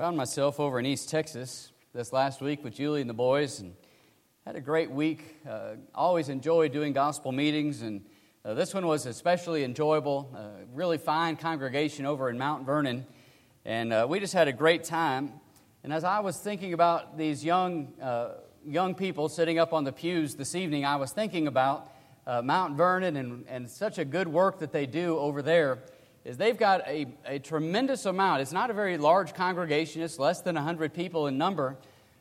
found myself over in East Texas this last week with Julie and the boys and had a great week. Uh, always enjoy doing gospel meetings, and uh, this one was especially enjoyable. Uh, really fine congregation over in Mount Vernon, and uh, we just had a great time. And as I was thinking about these young, uh, young people sitting up on the pews this evening, I was thinking about uh, Mount Vernon and, and such a good work that they do over there is they've got a, a tremendous amount. It's not a very large congregation, it's less than 100 people in number,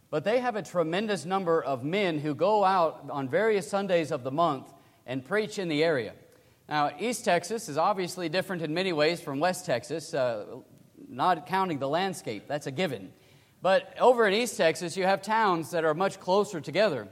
but they have a tremendous number of men who go out on various Sundays of the month and preach in the area. Now, East Texas is obviously different in many ways from West Texas, uh, not counting the landscape, that's a given. But over in East Texas, you have towns that are much closer together.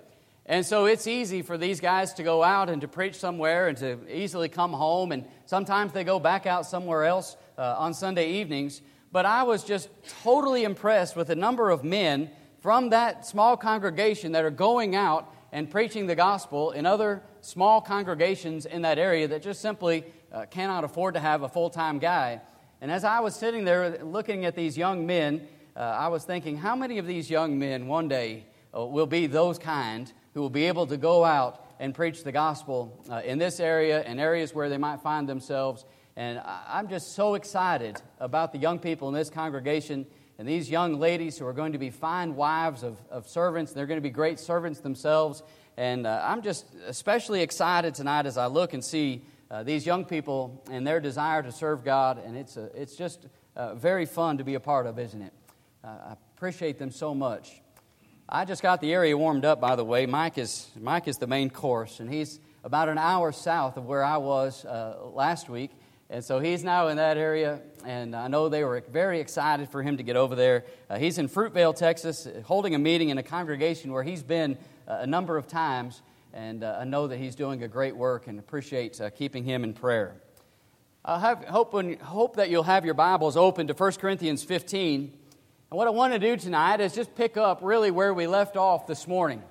And so it's easy for these guys to go out and to preach somewhere and to easily come home. And sometimes they go back out somewhere else uh, on Sunday evenings. But I was just totally impressed with the number of men from that small congregation that are going out and preaching the gospel in other small congregations in that area that just simply uh, cannot afford to have a full time guy. And as I was sitting there looking at these young men, uh, I was thinking, how many of these young men one day uh, will be those kind who will be able to go out and preach the gospel uh, in this area and areas where they might find themselves. And I'm just so excited about the young people in this congregation and these young ladies who are going to be fine wives of, of servants. They're going to be great servants themselves. And uh, I'm just especially excited tonight as I look and see uh, these young people and their desire to serve God. And it's, a, it's just uh, very fun to be a part of, isn't it? Uh, I appreciate them so much. I just got the area warmed up, by the way. Mike is, Mike is the main course, and he's about an hour south of where I was uh, last week. And so he's now in that area, and I know they were very excited for him to get over there. Uh, he's in Fruitvale, Texas, holding a meeting in a congregation where he's been uh, a number of times, and uh, I know that he's doing a great work and appreciate uh, keeping him in prayer. I hope, when, hope that you'll have your Bibles open to 1 Corinthians 15. And what I want to do tonight is just pick up really where we left off this morning.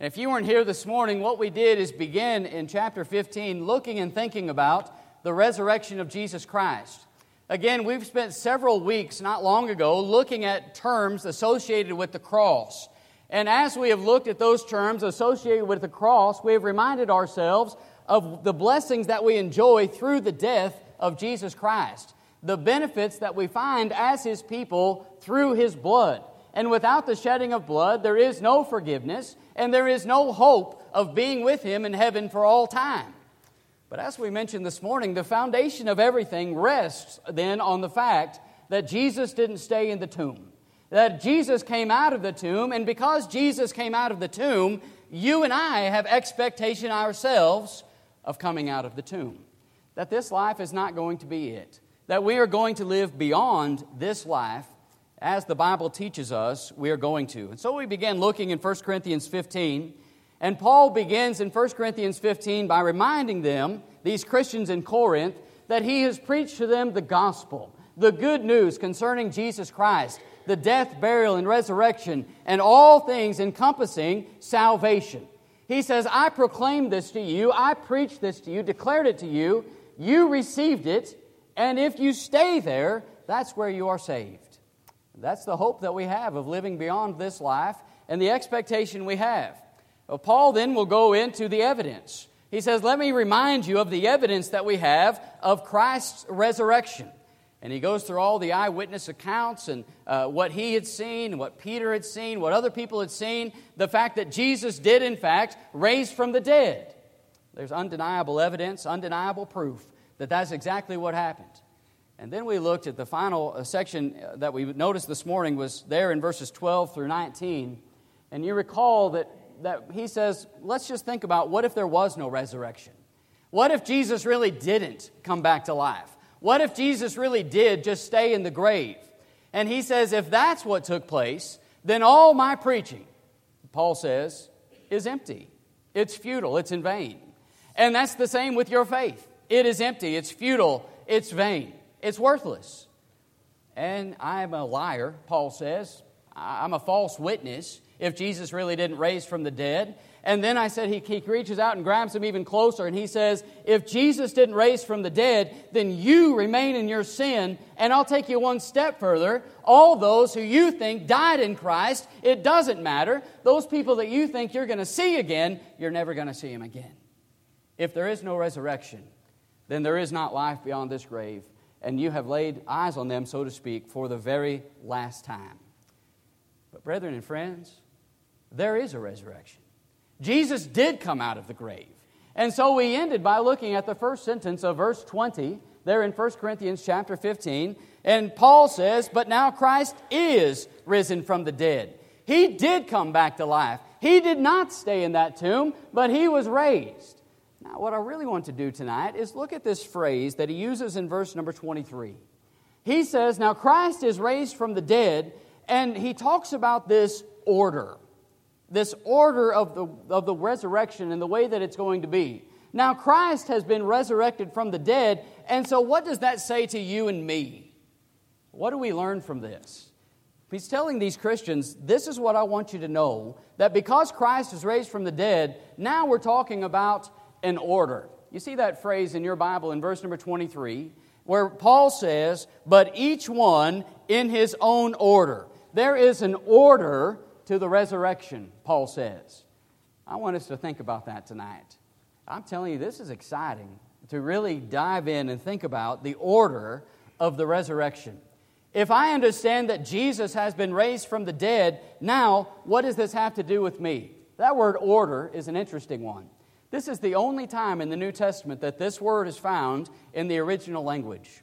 And if you weren't here this morning, what we did is begin in chapter 15 looking and thinking about the resurrection of Jesus Christ. Again, we've spent several weeks not long ago looking at terms associated with the cross. And as we have looked at those terms associated with the cross, we have reminded ourselves of the blessings that we enjoy through the death of Jesus Christ the benefits that we find as His people through His blood. And without the shedding of blood, there is no forgiveness, and there is no hope of being with Him in heaven for all time. But as we mentioned this morning, the foundation of everything rests then on the fact that Jesus didn't stay in the tomb. That Jesus came out of the tomb, and because Jesus came out of the tomb, you and I have expectation ourselves of coming out of the tomb. That this life is not going to be it that we are going to live beyond this life as the Bible teaches us we are going to. And so we begin looking in 1 Corinthians 15. And Paul begins in 1 Corinthians 15 by reminding them, these Christians in Corinth, that he has preached to them the gospel, the good news concerning Jesus Christ, the death, burial, and resurrection, and all things encompassing salvation. He says, I proclaimed this to you, I preached this to you, declared it to you, you received it, and if you stay there, that's where you are saved. That's the hope that we have of living beyond this life and the expectation we have. Well, Paul then will go into the evidence. He says, Let me remind you of the evidence that we have of Christ's resurrection. And he goes through all the eyewitness accounts and uh, what he had seen, what Peter had seen, what other people had seen, the fact that Jesus did, in fact, raise from the dead. There's undeniable evidence, undeniable proof that that's exactly what happened. And then we looked at the final uh, section uh, that we noticed this morning was there in verses 12 through 19. And you recall that, that he says, let's just think about what if there was no resurrection? What if Jesus really didn't come back to life? What if Jesus really did just stay in the grave? And he says, if that's what took place, then all my preaching, Paul says, is empty. It's futile, it's in vain. And that's the same with your faith. It is empty, it's futile, it's vain, it's worthless. And I'm a liar, Paul says. I'm a false witness if Jesus really didn't raise from the dead. And then I said he, he reaches out and grabs him even closer and he says, If Jesus didn't raise from the dead, then you remain in your sin. And I'll take you one step further. All those who you think died in Christ, it doesn't matter. Those people that you think you're going to see again, you're never going to see them again. If there is no resurrection, then there is not life beyond this grave. And you have laid eyes on them, so to speak, for the very last time. But, brethren and friends, there is a resurrection. Jesus did come out of the grave. And so we ended by looking at the first sentence of verse 20 there in 1 Corinthians chapter 15. And Paul says, But now Christ is risen from the dead. He did come back to life. He did not stay in that tomb, but he was raised. Now, what I really want to do tonight is look at this phrase that he uses in verse number 23. He says, Now Christ is raised from the dead, and he talks about this order this order of the, of the resurrection and the way that it's going to be. Now, Christ has been resurrected from the dead, and so what does that say to you and me? What do we learn from this? He's telling these Christians, this is what I want you to know that because Christ is raised from the dead, now we're talking about an order. You see that phrase in your Bible in verse number 23, where Paul says, But each one in his own order. There is an order to the resurrection, Paul says. I want us to think about that tonight. I'm telling you, this is exciting to really dive in and think about the order of the resurrection. If I understand that Jesus has been raised from the dead, now what does this have to do with me? That word order is an interesting one. This is the only time in the New Testament that this word is found in the original language.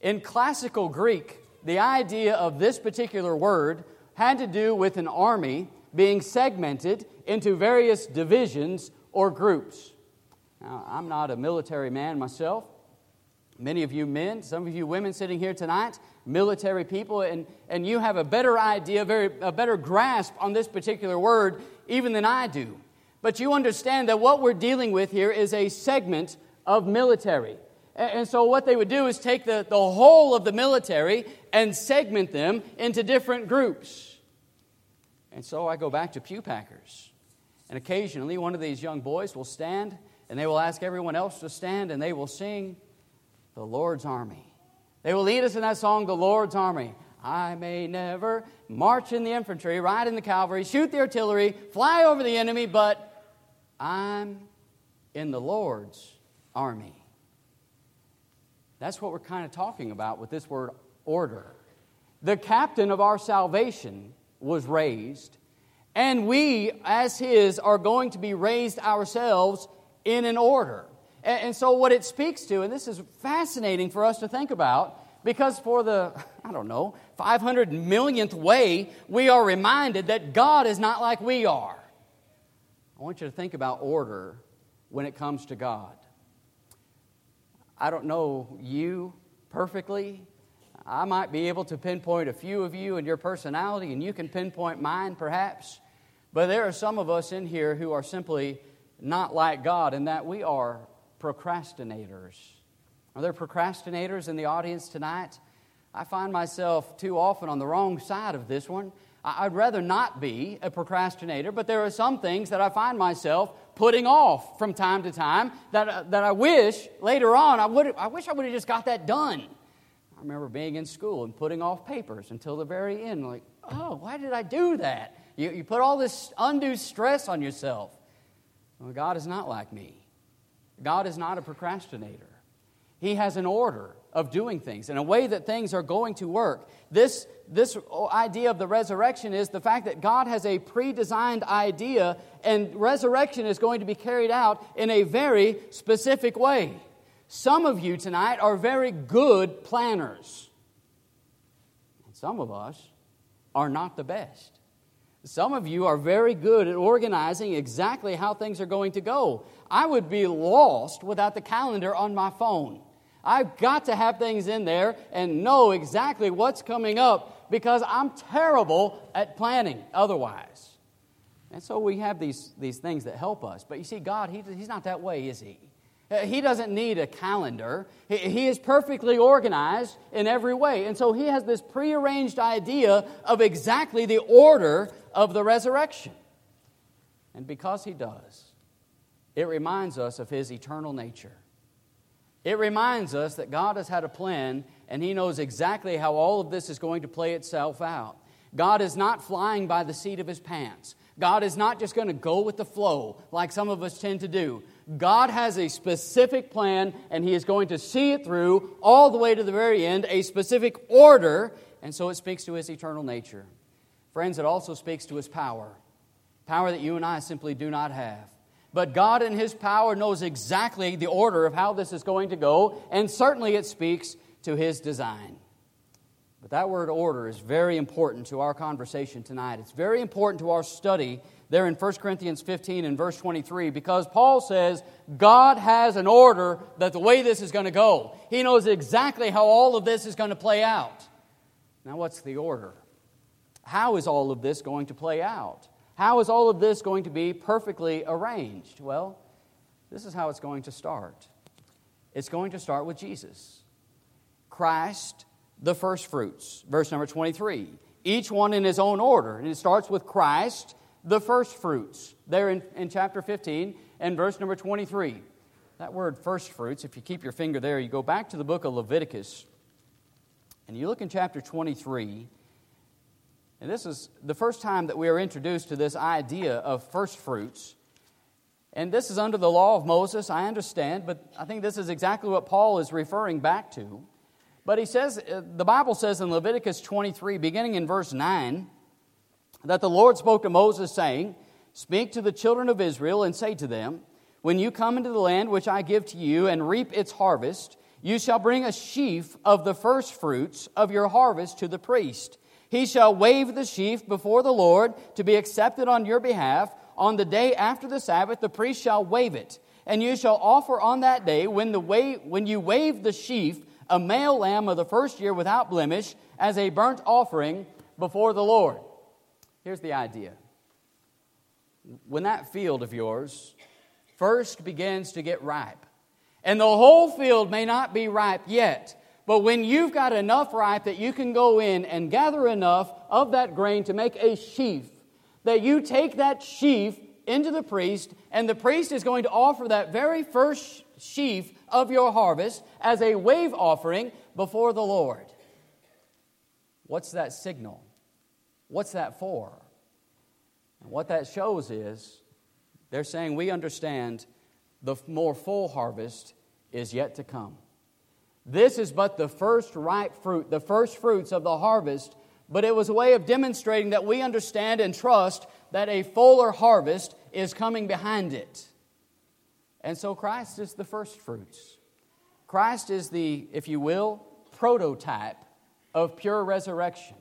In classical Greek, the idea of this particular word had to do with an army being segmented into various divisions or groups. Now, I'm not a military man myself. Many of you men, some of you women sitting here tonight, military people, and, and you have a better idea, very, a better grasp on this particular word even than I do. But you understand that what we're dealing with here is a segment of military. And so, what they would do is take the, the whole of the military and segment them into different groups. And so I go back to Pew Packers. And occasionally, one of these young boys will stand and they will ask everyone else to stand and they will sing the Lord's Army. They will lead us in that song, The Lord's Army. I may never march in the infantry, ride in the cavalry, shoot the artillery, fly over the enemy, but I'm in the Lord's army. That's what we're kind of talking about with this word order. The captain of our salvation was raised, and we, as His, are going to be raised ourselves in an order. And, so, what it speaks to, and this is fascinating for us to think about, because for the, I don't know, 500 millionth way, we are reminded that God is not like we are. I want you to think about order when it comes to God. I don't know you perfectly, I might be able to pinpoint a few of you and your personality, and you can pinpoint mine perhaps. But there are some of us in here who are simply not like God in that we are procrastinators. Are there procrastinators in the audience tonight? I find myself too often on the wrong side of this one. I'd rather not be a procrastinator, but there are some things that I find myself putting off from time to time that, uh, that I wish later on I, would, I wish I would have just got that done. I remember being in school and putting off papers until the very end, like, oh, why did I do that? You, you put all this undue stress on yourself. Well, God is not like me. God is not a procrastinator. He has an order of doing things and a way that things are going to work. This, this idea of the resurrection is the fact that God has a pre designed idea, and resurrection is going to be carried out in a very specific way. Some of you tonight are very good planners. And some of us are not the best. Some of you are very good at organizing exactly how things are going to go. I would be lost without the calendar on my phone. I've got to have things in there and know exactly what's coming up because I'm terrible at planning otherwise. And so we have these, these things that help us. But you see, God, he, He's not that way, is He? Uh, he doesn't need a calendar. He is perfectly organized in every way. And so he has this prearranged idea of exactly the order of the resurrection. And because He does, it reminds us of His eternal nature. It reminds us that God has had a plan and He knows exactly how all of this is going to play itself out. God is not flying by the seat of His pants. God is not just going to go with the flow like some of us tend to do. God has a specific plan and He is going to see it through all the way to the very end, a specific order, and so it speaks to His eternal nature. Friends, it also speaks to His power power that you and I simply do not have. But God, in His power, knows exactly the order of how this is going to go, and certainly it speaks to His design. But that word order is very important to our conversation tonight. It's very important to our study there in 1 Corinthians 15 and verse 23 because Paul says God has an order that the way this is going to go. He knows exactly how all of this is going to play out. Now, what's the order? How is all of this going to play out? How is all of this going to be perfectly arranged? Well, this is how it's going to start. It's going to start with Jesus. Christ, the first fruits. Verse number 23. Each one in his own order. And it starts with Christ, the first fruits, there in, in chapter 15 and verse number 23. That word first fruits, if you keep your finger there, you go back to the book of Leviticus and you look in chapter 23. And this is the first time that we are introduced to this idea of first fruits. And this is under the law of Moses, I understand, but I think this is exactly what Paul is referring back to. But he says, uh, the Bible says in Leviticus 23, beginning in verse 9, that the Lord spoke to Moses, saying, Speak to the children of Israel and say to them, When you come into the land which I give to you and reap its harvest, you shall bring a sheaf of the first fruits of your harvest to the priest. He shall wave the sheaf before the Lord to be accepted on your behalf. On the day after the Sabbath, the priest shall wave it. And you shall offer on that day, when, the wa- when you wave the sheaf, a male lamb of the first year without blemish, as a burnt offering before the Lord. Here's the idea when that field of yours first begins to get ripe, and the whole field may not be ripe yet, but when you've got enough ripe that you can go in and gather enough of that grain to make a sheaf, that you take that sheaf into the priest, and the priest is going to offer that very first sheaf of your harvest as a wave offering before the Lord. What's that signal? What's that for? And what that shows is they're saying we understand the more full harvest is yet to come. This is but the first ripe fruit, the first fruits of the harvest, but it was a way of demonstrating that we understand and trust that a fuller harvest is coming behind it. And so Christ is the first fruits. Christ is the, if you will, prototype of pure resurrection.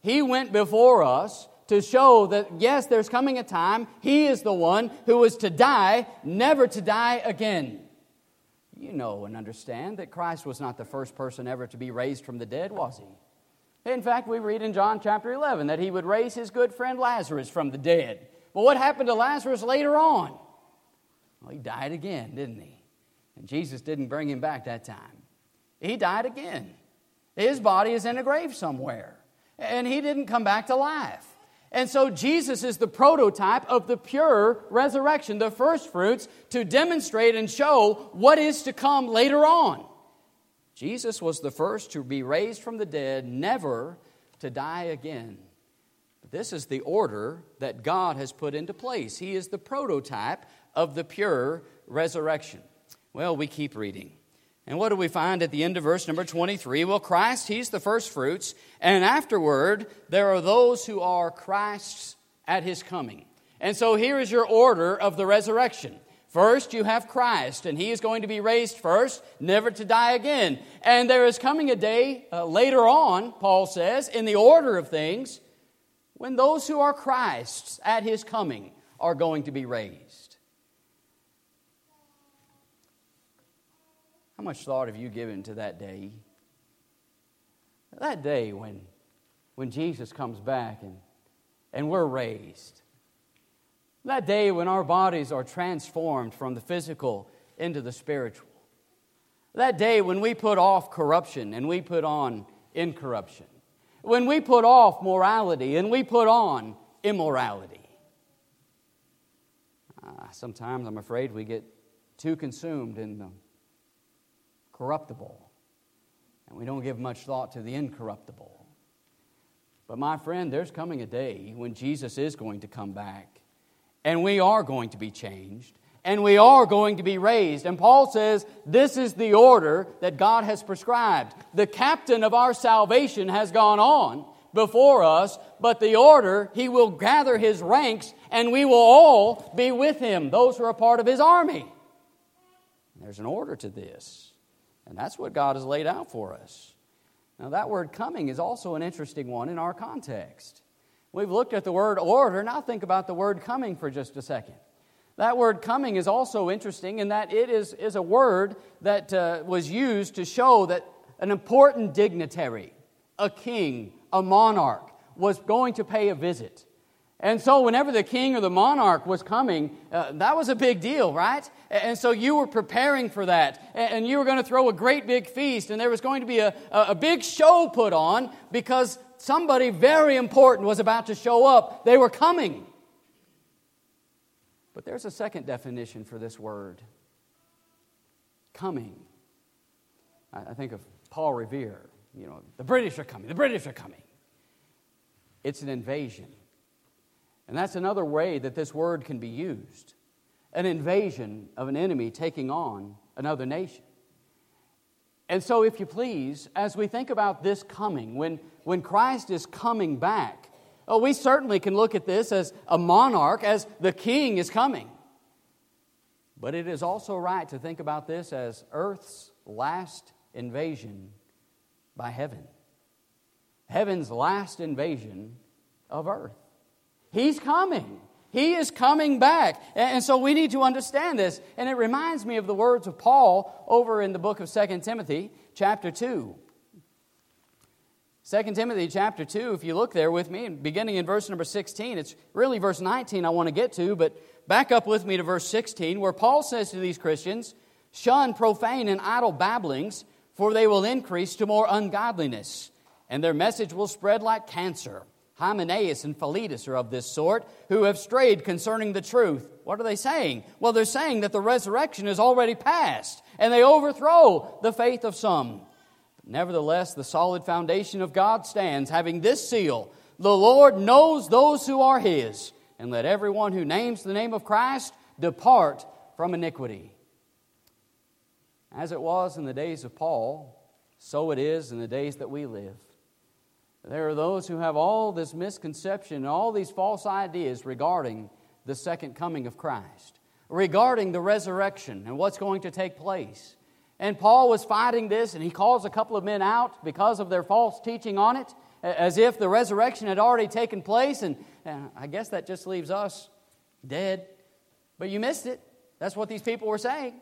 He went before us to show that, yes, there's coming a time, He is the one who is to die, never to die again. You know and understand that Christ was not the first person ever to be raised from the dead, was He? In fact, we read in John chapter 11 that He would raise His good friend Lazarus from the dead. But what happened to Lazarus later on? Well, he died again, didn't he? And Jesus didn't bring him back that time. He died again. His body is in a grave somewhere and he didn't come back to life. And so Jesus is the prototype of the pure resurrection, the first fruits to demonstrate and show what is to come later on. Jesus was the first to be raised from the dead, never to die again. This is the order that God has put into place. He is the prototype of the pure resurrection. Well, we keep reading. And what do we find at the end of verse number 23? Well, Christ, He's the first fruits, and afterward, there are those who are Christ's at His coming. And so here is your order of the resurrection. First, you have Christ, and He is going to be raised first, never to die again. And there is coming a day uh, later on, Paul says, in the order of things, when those who are Christ's at His coming are going to be raised. How much thought have you given to that day? That day when, when Jesus comes back and, and we're raised. That day when our bodies are transformed from the physical into the spiritual. That day when we put off corruption and we put on incorruption. When we put off morality and we put on immorality. Uh, sometimes I'm afraid we get too consumed in the corruptible, and we don't give much thought to the incorruptible. But my friend, there's coming a day when Jesus is going to come back, and we are going to be changed, and we are going to be raised. And Paul says this is the order that God has prescribed. The captain of our salvation has gone on before us, but the order, he will gather his ranks, and we will all be with him, those who are part of his army. There's an order to this, and that's what God has laid out for us. Now, that word coming is also an interesting one in our context. We've looked at the word order, now think about the word coming for just a second. That word coming is also interesting in that it is, is a word that uh, was used to show that an important dignitary, a king, a monarch, was going to pay a visit. And so, whenever the king or the monarch was coming, uh, that was a big deal, right? And so, you were preparing for that. And you were going to throw a great big feast, and there was going to be a, a big show put on because somebody very important was about to show up. They were coming. But there's a second definition for this word coming. I think of Paul Revere. You know, the British are coming, the British are coming. It's an invasion. And that's another way that this word can be used an invasion of an enemy taking on another nation. And so, if you please, as we think about this coming, when, when Christ is coming back, Oh, we certainly can look at this as a monarch, as the king is coming. But it is also right to think about this as Earth's last invasion by heaven. Heaven's last invasion of earth. He's coming. He is coming back. And so we need to understand this. And it reminds me of the words of Paul over in the book of 2 Timothy, chapter 2. 2 Timothy chapter 2, if you look there with me, beginning in verse number 16, it's really verse 19 I want to get to, but back up with me to verse 16, where Paul says to these Christians, Shun profane and idle babblings, for they will increase to more ungodliness, and their message will spread like cancer. Hymenaeus and Philetus are of this sort, who have strayed concerning the truth. What are they saying? Well, they're saying that the resurrection is already past, and they overthrow the faith of some. Nevertheless, the solid foundation of God stands, having this seal The Lord knows those who are his, and let everyone who names the name of Christ depart from iniquity. As it was in the days of Paul, so it is in the days that we live. There are those who have all this misconception all these false ideas regarding the second coming of Christ, regarding the resurrection and what's going to take place. And Paul was fighting this, and he calls a couple of men out because of their false teaching on it, as if the resurrection had already taken place. And, and I guess that just leaves us dead. But you missed it. That's what these people were saying.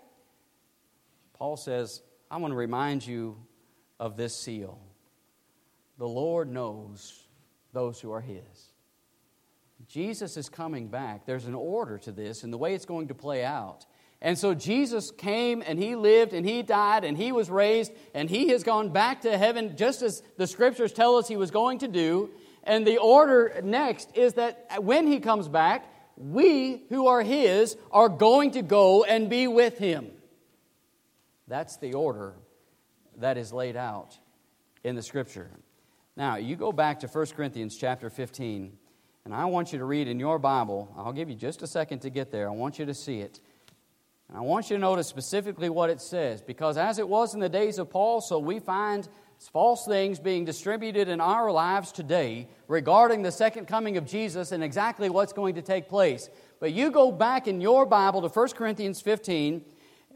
Paul says, I want to remind you of this seal. The Lord knows those who are His. Jesus is coming back. There's an order to this and the way it's going to play out. And so Jesus came and he lived and he died and he was raised and he has gone back to heaven just as the scriptures tell us he was going to do. And the order next is that when he comes back, we who are his are going to go and be with him. That's the order that is laid out in the scripture. Now, you go back to 1 Corinthians chapter 15, and I want you to read in your Bible. I'll give you just a second to get there. I want you to see it. And I want you to notice specifically what it says, because as it was in the days of Paul, so we find false things being distributed in our lives today regarding the second coming of Jesus and exactly what's going to take place. But you go back in your Bible to 1 Corinthians 15,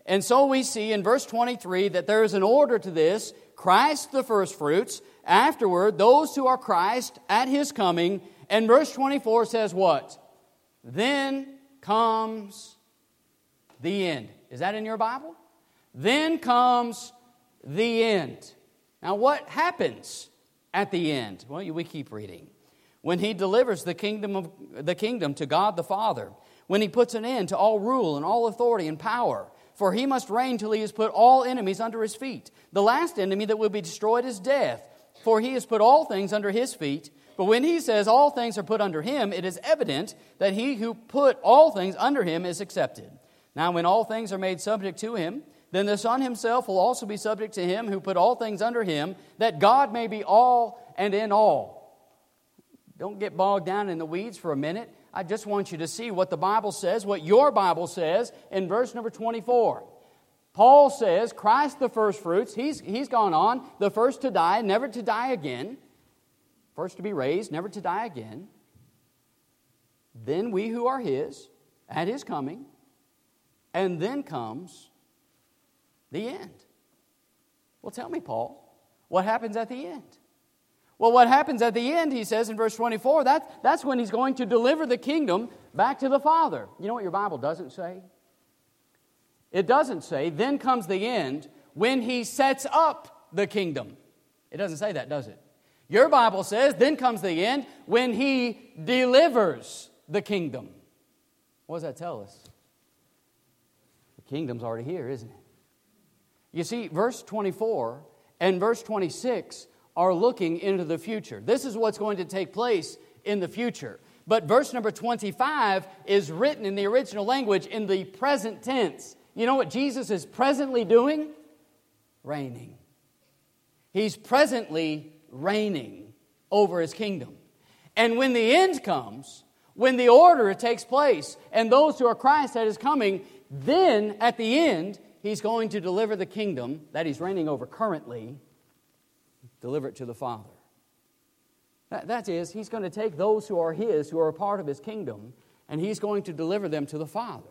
and so we see in verse 23 that there is an order to this Christ the firstfruits, afterward, those who are Christ at his coming. And verse 24 says what? Then comes the end. Is that in your Bible? Then comes the end. Now, what happens at the end? Well, we keep reading. When he delivers the kingdom, of, the kingdom to God the Father, when he puts an end to all rule and all authority and power, for he must reign till he has put all enemies under his feet. The last enemy that will be destroyed is death, for he has put all things under his feet. But when he says all things are put under him, it is evident that he who put all things under him is accepted. Now, when all things are made subject to him, then the Son himself will also be subject to him who put all things under him, that God may be all and in all. Don't get bogged down in the weeds for a minute. I just want you to see what the Bible says, what your Bible says in verse number 24. Paul says, Christ the first fruits, he's, he's gone on, the first to die, never to die again. First to be raised, never to die again. Then we who are his, at his coming, and then comes the end. Well, tell me, Paul, what happens at the end? Well, what happens at the end, he says in verse 24, that, that's when he's going to deliver the kingdom back to the Father. You know what your Bible doesn't say? It doesn't say, then comes the end when he sets up the kingdom. It doesn't say that, does it? Your Bible says, then comes the end when he delivers the kingdom. What does that tell us? The kingdom's already here, isn't it? You see, verse 24 and verse 26 are looking into the future. This is what's going to take place in the future. But verse number 25 is written in the original language in the present tense. You know what Jesus is presently doing? Reigning. He's presently reigning over his kingdom. And when the end comes, when the order takes place, and those who are Christ that is coming, then at the end, he's going to deliver the kingdom that he's reigning over currently, deliver it to the Father. That, that is, he's going to take those who are his, who are a part of his kingdom, and he's going to deliver them to the Father.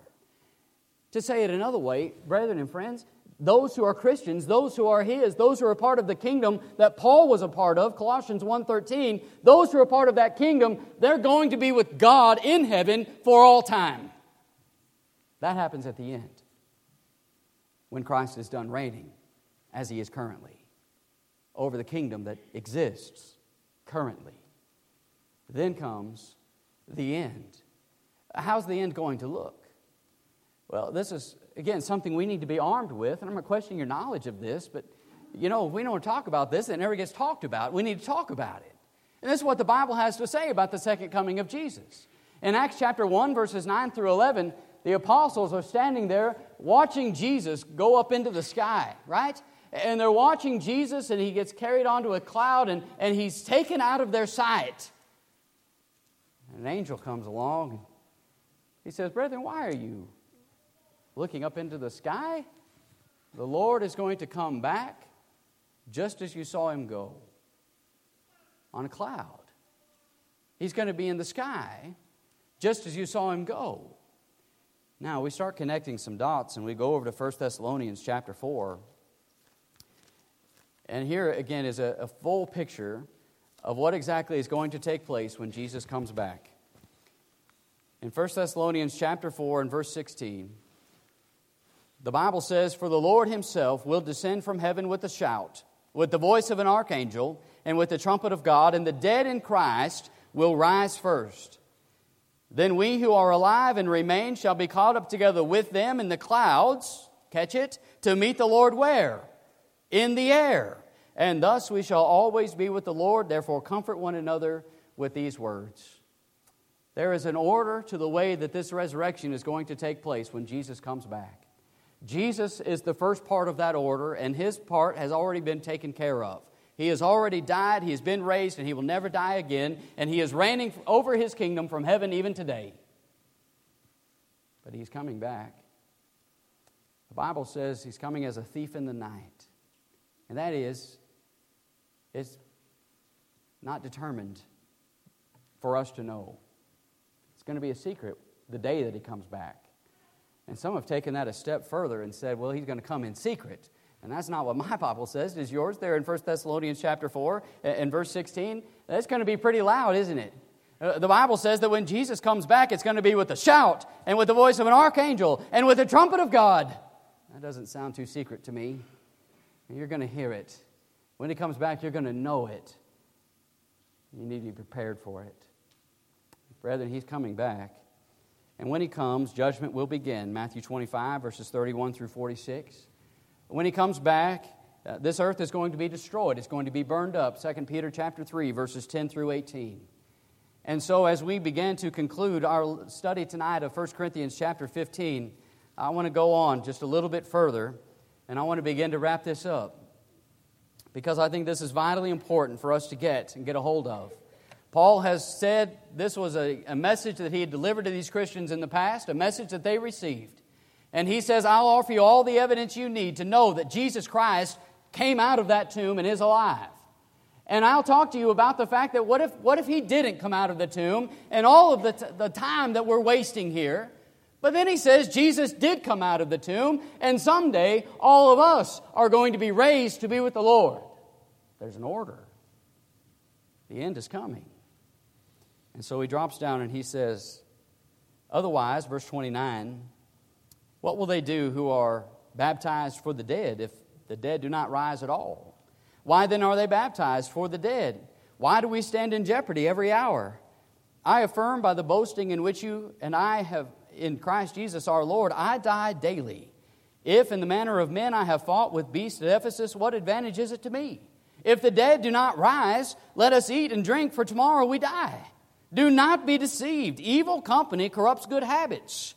To say it another way, brethren and friends, those who are Christians, those who are his, those who are a part of the kingdom that Paul was a part of, Colossians 1:13, those who are a part of that kingdom, they're going to be with God in heaven for all time. That happens at the end. When Christ is done reigning as he is currently over the kingdom that exists currently. Then comes the end. How's the end going to look? Well, this is again, something we need to be armed with. And I'm not questioning your knowledge of this, but you know, if we don't talk about this, it never gets talked about. We need to talk about it. And this is what the Bible has to say about the second coming of Jesus. In Acts chapter 1, verses 9 through 11, the apostles are standing there watching Jesus go up into the sky, right? And they're watching Jesus, and he gets carried onto a cloud, and, and he's taken out of their sight. An angel comes along, he says, Brethren, why are you looking up into the sky, the Lord is going to come back just as you saw him go on a cloud. He's going to be in the sky just as you saw him go. Now, we start connecting some dots and we go over to 1 Thessalonians chapter 4. And here again is a, a full picture of what exactly is going to take place when Jesus comes back. In 1 Thessalonians chapter 4 and verse 16, the Bible says, For the Lord himself will descend from heaven with a shout, with the voice of an archangel, and with the trumpet of God, and the dead in Christ will rise first. Then we who are alive and remain shall be caught up together with them in the clouds, catch it, to meet the Lord where? In the air. And thus we shall always be with the Lord. Therefore, comfort one another with these words. There is an order to the way that this resurrection is going to take place when Jesus comes back. Jesus is the first part of that order, and his part has already been taken care of. He has already died, he has been raised, and he will never die again, and he is reigning over his kingdom from heaven even today. But he's coming back. The Bible says he's coming as a thief in the night. And that is, it's not determined for us to know. It's going to be a secret the day that he comes back. And some have taken that a step further and said, well, he's going to come in secret. And that's not what my Bible says. It is yours there in 1 Thessalonians chapter 4 and verse 16? That's going to be pretty loud, isn't it? Uh, the Bible says that when Jesus comes back, it's going to be with a shout and with the voice of an archangel and with the trumpet of God. That doesn't sound too secret to me. You're going to hear it. When he comes back, you're going to know it. You need to be prepared for it. Brethren, he's coming back. And when he comes, judgment will begin. Matthew 25, verses 31 through 46. When he comes back, uh, this earth is going to be destroyed. It's going to be burned up. 2 Peter chapter 3, verses 10 through 18. And so as we begin to conclude our study tonight of 1 Corinthians chapter 15, I want to go on just a little bit further, and I want to begin to wrap this up. Because I think this is vitally important for us to get and get a hold of. Paul has said this was a, a message that he had delivered to these Christians in the past, a message that they received. And he says, I'll offer you all the evidence you need to know that Jesus Christ came out of that tomb and is alive. And I'll talk to you about the fact that what if, what if he didn't come out of the tomb and all of the, t- the time that we're wasting here? But then he says Jesus did come out of the tomb, and someday all of us are going to be raised to be with the Lord. There's an order. The end is coming. And so he drops down and he says, Otherwise, verse 29, what will they do who are baptized for the dead if the dead do not rise at all. Why then are they baptized for the dead? Why do we stand in jeopardy every hour? I affirm by the boasting in which you and I have in Christ Jesus our Lord, I die daily. If in the manner of men I have fought with beasts at Ephesus, what advantage is it to me? If the dead do not rise, let us eat and drink, for tomorrow we die. Do not be deceived. Evil company corrupts good habits.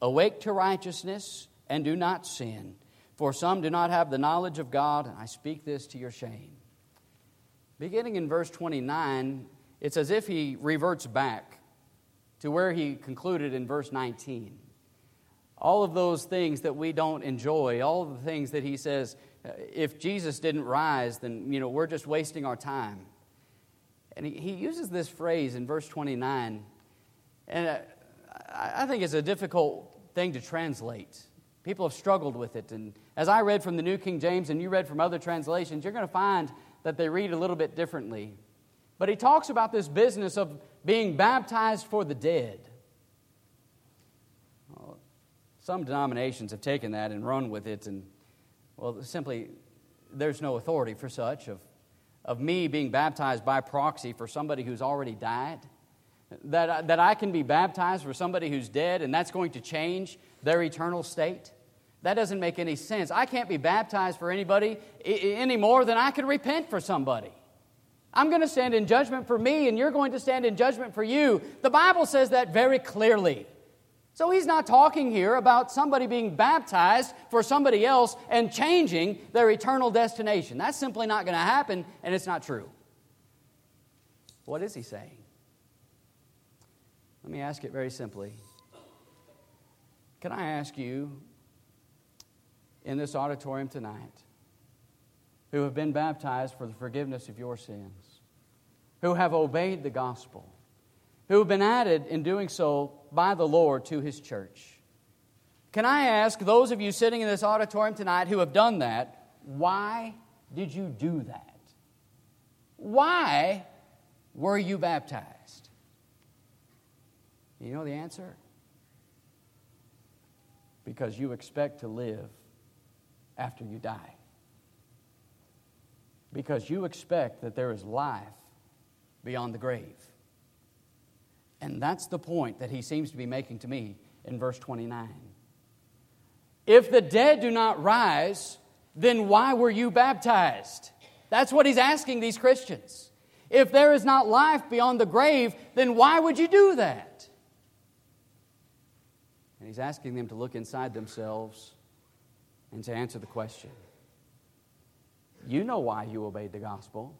Awake to righteousness and do not sin. For some do not have the knowledge of God, and I speak this to your shame. Beginning in verse 29, it's as if he reverts back to where he concluded in verse 19. All of those things that we don't enjoy, all of the things that he says, if Jesus didn't rise, then you know we're just wasting our time. And he, he uses this phrase in verse 29, and uh, I think it's a difficult thing to translate. People have struggled with it. And as I read from the New King James and you read from other translations, you're going to find that they read a little bit differently. But he talks about this business of being baptized for the dead. Well, some denominations have taken that and run with it, and, well, simply, there's no authority for such of, of me being baptized by proxy for somebody who's already died. That, that I can be baptized for somebody who's dead and that's going to change their eternal state? That doesn't make any sense. I can't be baptized for anybody any more than I can repent for somebody. I'm going to stand in judgment for me, and you're going to stand in judgment for you. The Bible says that very clearly. So he's not talking here about somebody being baptized for somebody else and changing their eternal destination. That's simply not going to happen, and it's not true. What is he saying? Let me ask it very simply. Can I ask you in this auditorium tonight who have been baptized for the forgiveness of your sins, who have obeyed the gospel, who have been added in doing so by the Lord to his church? Can I ask those of you sitting in this auditorium tonight who have done that, why did you do that? Why were you baptized? You know the answer? because you expect to live after you die. Because you expect that there is life beyond the grave. And that's the point that he seems to be making to me in verse 29. If the dead do not rise, then why were you baptized? That's what he's asking these Christians. If there is not life beyond the grave, then why would you do that? And he's asking them to look inside themselves and to answer the question. You know why you obeyed the gospel.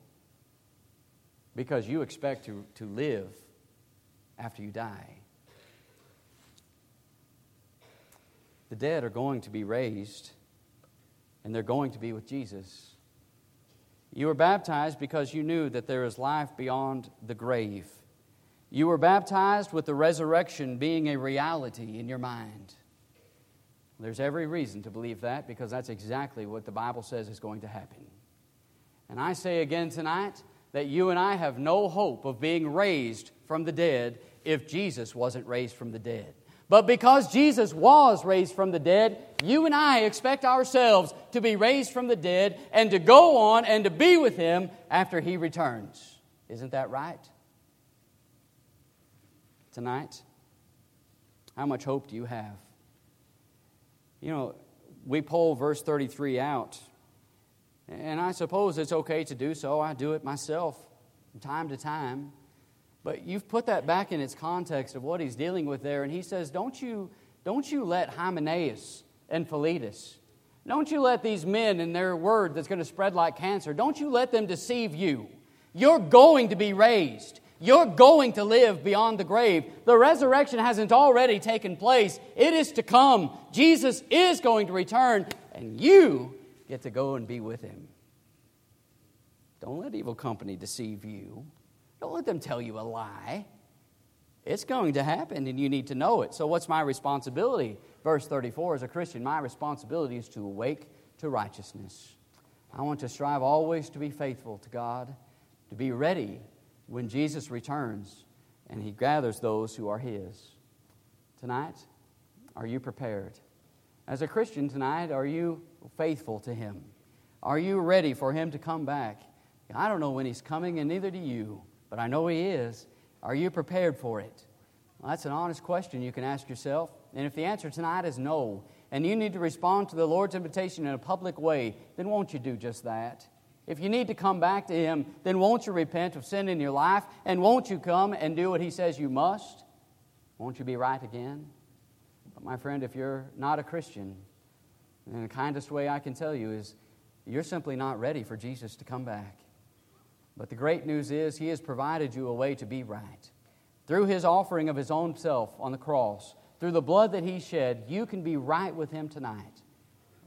Because you expect to, to live after you die. The dead are going to be raised, and they're going to be with Jesus. You were baptized because you knew that there is life beyond the grave. You were baptized with the resurrection being a reality in your mind. There's every reason to believe that because that's exactly what the Bible says is going to happen. And I say again tonight that you and I have no hope of being raised from the dead if Jesus wasn't raised from the dead. But because Jesus was raised from the dead, you and I expect ourselves to be raised from the dead and to go on and to be with Him after He returns. Isn't that right? tonight? How much hope do you have? You know, we pull verse 33 out, And I suppose it's okay to do so. I do it myself from time to time. But you've put that back in its context of what he's dealing with there. And he says, Don't you, don't you let Hymenaeus and Philetus, don't you let these men and their word that's going to spread like cancer, don't you let them deceive you. You're going to be raised. You're going to live beyond the grave. The resurrection hasn't already taken place, it is to come. Jesus is going to return, and you get to go and be with him. Don't let evil company deceive you. Don't let them tell you a lie. It's going to happen, and you need to know it. So, what's my responsibility? Verse 34 As a Christian, my responsibility is to awake to righteousness. I want to strive always to be faithful to God, to be ready when Jesus returns and He gathers those who are His. Tonight, are you prepared? As a Christian tonight, are you faithful to Him? Are you ready for Him to come back? I don't know when He's coming, and neither do you but I know He is. Are you prepared for it? Well, that's an honest question you can ask yourself. And if the answer tonight is no, and you need to respond to the Lord's invitation in a public way, then won't you do just that? If you need to come back to Him, then won't you repent of sin in your life? And won't you come and do what He says you must? Won't you be right again? But my friend, if you're not a Christian, then the kindest way I can tell you is you're simply not ready for Jesus to come back. But the great news is, He has provided you a way to be right. Through His offering of His own self on the cross, through the blood that He shed, you can be right with Him tonight.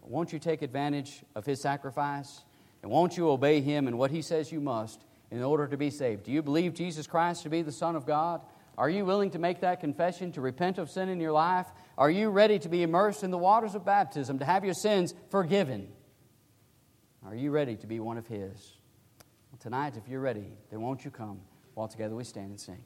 Won't you take advantage of His sacrifice? And won't you obey Him in what He says you must in order to be saved? Do you believe Jesus Christ to be the Son of God? Are you willing to make that confession, to repent of sin in your life? Are you ready to be immersed in the waters of baptism, to have your sins forgiven? Are you ready to be one of His? Tonight, if you're ready, then won't you come while together we stand and sing?